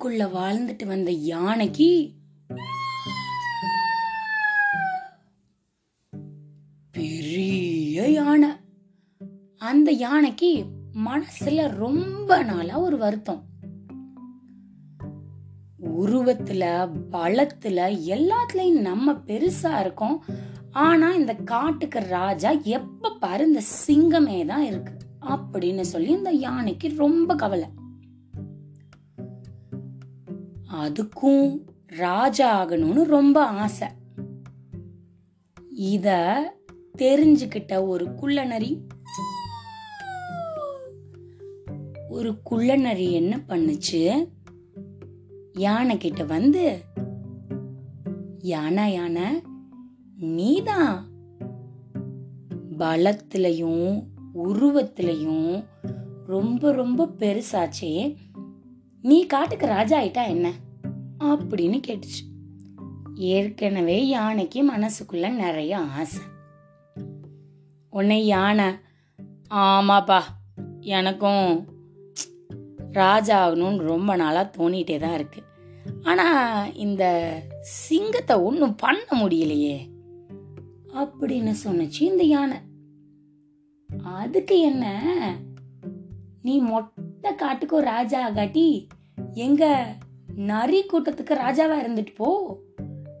காட்டுக்குள்ள வாழ்ந்துட்டு வந்த யானைக்கு பெரிய யானை. அந்த யானைக்கு மனசுல ரொம்ப நாளா ஒரு வருத்தம். உருவத்துல பலத்துல எல்லாத்துலயும் நம்ம பெருசா இருக்கோம். ஆனா இந்த காட்டுக்கு ராஜா எப்ப பாரு இந்த சிங்கமே தான் இருக்கு. அப்படின்னு சொல்லி இந்த யானைக்கு ரொம்ப கவலை. அதுக்கும் ராஜா ஆகணும்னு ரொம்ப ஆசை. இத தெரிஞ்சுக்கிட்ட ஒரு குள்ளநரி. ஒரு குள்ளநரி என்ன பண்ணுச்சு? யானை கிட்ட வந்து யானை யானை நீதான் பலத்திலையும் உருவத்திலையும் ரொம்ப ரொம்ப பெருசாச்சே. நீ காட்டுக்கு ராஜா ஆயிட்டா என்ன? அப்படின்னு கேட்டுச்சு. ஏற்கனவே யானைக்கு மனசுக்குள்ள நிறைய ஆசை. உன்னை யானை ஆமாப்பா எனக்கும் ராஜா ஆகணும்னு ரொம்ப நாளாக தோணிட்டே தான் இருக்கு. ஆனால் இந்த சிங்கத்தை ஒன்றும் பண்ண முடியலையே அப்படின்னு சொன்னுச்சு இந்த யானை. அதுக்கு என்ன நீ மொட்டை காட்டுக்கும் ராஜா ஆகாட்டி எங்க நரி கூட்டத்துக்கு ராஜாவா இருந்துட்டு போ.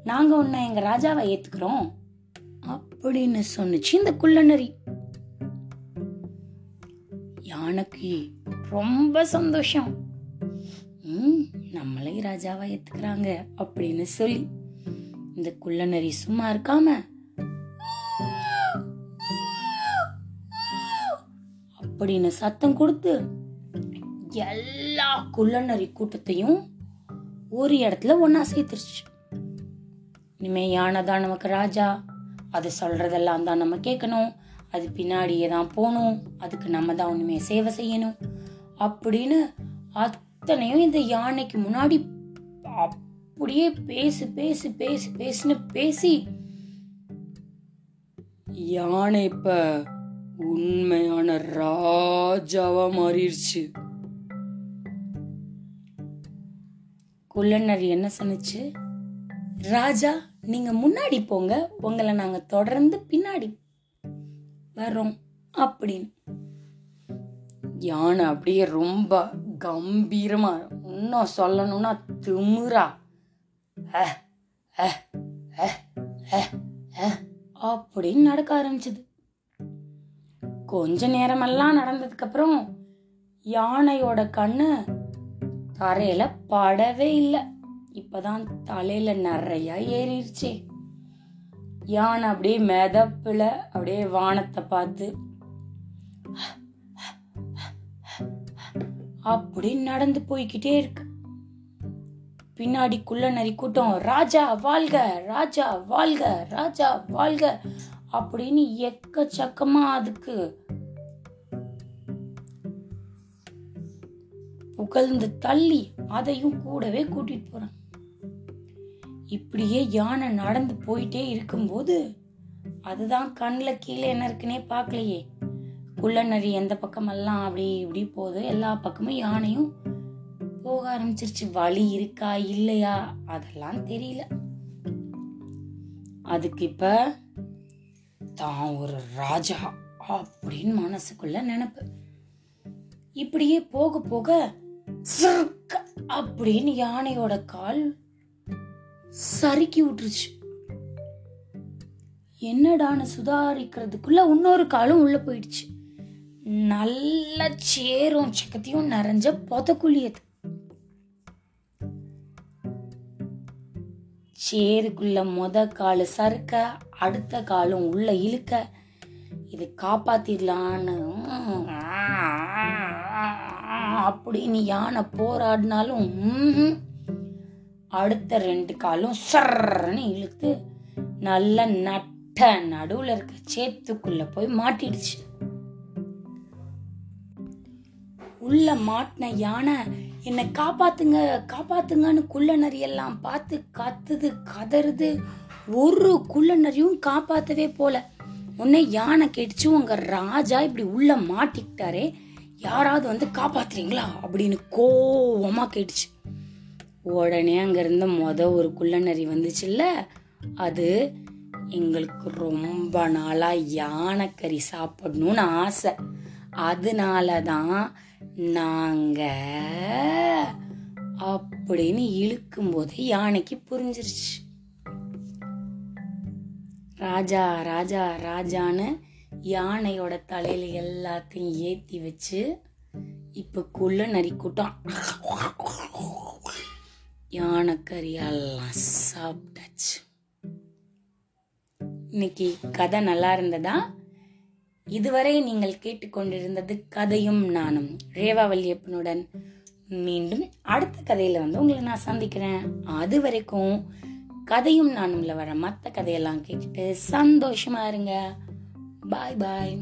நாங்க உன்னை எங்க ராஜாவை ஏத்துக்கிறோம். அப்படின்னு சொன்னுச்சு இந்த குள்ளநரி யானைக்கு ரொம்ப சந்தோஷம். ம் ராஜாவா ஏத்துக்கிறாங்க அப்படின்னு சொல்லி இந்த குள்ளநரி சும்மா இருக்காம அப்படின்னு சத்தம் கொடுத்து எல்லா குள்ளநரி கூட்டத்தையும் ஒரு இடத்துல ஒன்னா சேர்த்துருச்சு. இனிமே யானை தான் நமக்கு ராஜா. அது சொல்றதெல்லாம் தான் நம்ம கேட்கணும். அது பின்னாடியே தான் போகணும். அதுக்கு நம்ம தான் ஒண்ணுமே சேவை செய்யணும். அப்படின்னு அத்தனையும் இந்த யானைக்கு முன்னாடி அப்படியே பேசு பேசு பேசு பேசுன்னு பேசி யானை இப்ப உண்மையான ராஜாவா மாறிடுச்சு. குள்ளநரி என்ன சொன்னுச்சு? ராஜா நீங்க முன்னாடி போங்க. உங்களை நாங்க தொடர்ந்து பின்னாடி வர்றோம் அப்படின்னு. யானை அப்படியே ரொம்ப கம்பீரமா இன்னும் சொல்லணும்னா திமுறா அப்படின்னு நடக்க ஆரம்பிச்சது. கொஞ்ச நேரமெல்லாம் நடந்ததுக்கு அப்புறம் யானையோட கண்ணு தரையில படவே இல்லை. இப்பதான் தலையில நிறைய ஏறிடுச்சே யானை அப்படியே மெதப்புல அப்படியே வானத்தை பார்த்து அப்படி நடந்து போய்கிட்டே இருக்கு. பின்னாடி குள்ள நரி கூட்டம் ராஜா வாழ்க ராஜா வாழ்க ராஜா வாழ்க அப்படின்னு எக்கச்சக்கமா அதுக்கு புகழ்ந்து தள்ளி அதையும் கூடவே கூட்டிட்டு போறான். இப்படியே யானை நடந்து போயிட்டே இருக்கும்போது அதுதான் கண்ணில் கீழே என்ன இருக்குன்னே பார்க்கலையே. குள்ளநரி எந்த பக்கமெல்லாம் அப்படி இப்படி போகுது? எல்லா பக்கமும் யானையும் போக ஆரம்பிச்சிருச்சு. வழி இருக்கா இல்லையா? அதெல்லாம் தெரியல. அதுக்கு இப்ப தான் ஒரு ராஜா அப்படின்னு மனசுக்குள்ள நினப்பு. இப்படியே போக போக அப்படின்னு யானையோட கால் சறுக்கி விட்டுருச்சு என்னடான்னு சுதாரிக்கிறதுக்குள்ள இன்னொரு காலும் உள்ள போயிடுச்சு. நல்ல சேரும் சக்கத்தையும் நிறைஞ்ச புதக்குழியது சேருக்குள்ள மொத காலு சறுக்க அடுத்த காலும் உள்ள இழுக்க இது காப்பாத்திடலான்னு அப்படின்னு யானை போராடினாலும் அடுத்த ரெண்டு காலும் சர்ன்னு இழுத்து நல்ல நட்ட நடுவுல இருக்க சேத்துக்குள்ள போய் மாட்டிடுச்சு. உள்ள மாட்டின யானை என்னை காப்பாத்துங்க காப்பாத்துங்கன்னு குள்ள நரியெல்லாம் பார்த்து கத்துது கதறுது. ஒரு குள்ள நரியும் காப்பாத்தவே போல. உன்னை யானை கேட்டுச்சு உங்க ராஜா இப்படி உள்ள மாட்டிக்கிட்டாரே. யாராவது வந்து காப்பாத்துறீங்களா? அப்படின்னு கோவமா கேட்டுச்சு. உடனே அங்கிருந்த மொத ஒரு குள்ளநரி வந்துச்சுல்ல அது எங்களுக்கு ரொம்ப நாளா யானைக்கறி சாப்பிடணும்னு ஆசை. அதனால தான் நாங்க அப்படின்னு இழுக்கும்போது யானைக்கு புரிஞ்சிருச்சு. ராஜா ராஜா ராஜான்னு யானையோட தலையில எல்லாத்தையும் ஏத்தி வச்சு இப்ப குள்ள நரி கூட்டம் யானைக்கறி எல்லாம் சாப்பிட்டாச்சு. இன்னைக்கு கதை நல்லா இருந்ததா? இதுவரை நீங்கள் கேட்டுக்கொண்டிருந்தது கதையும் நானும் ரேவா வல்லியப்பனுடன். மீண்டும் அடுத்த கதையில வந்து உங்களை நான் சந்திக்கிறேன். அது வரைக்கும் கதையும் நானும்ல வர மற்ற கதையெல்லாம் கேட்டுட்டு சந்தோஷமா இருங்க. பாய் பாய்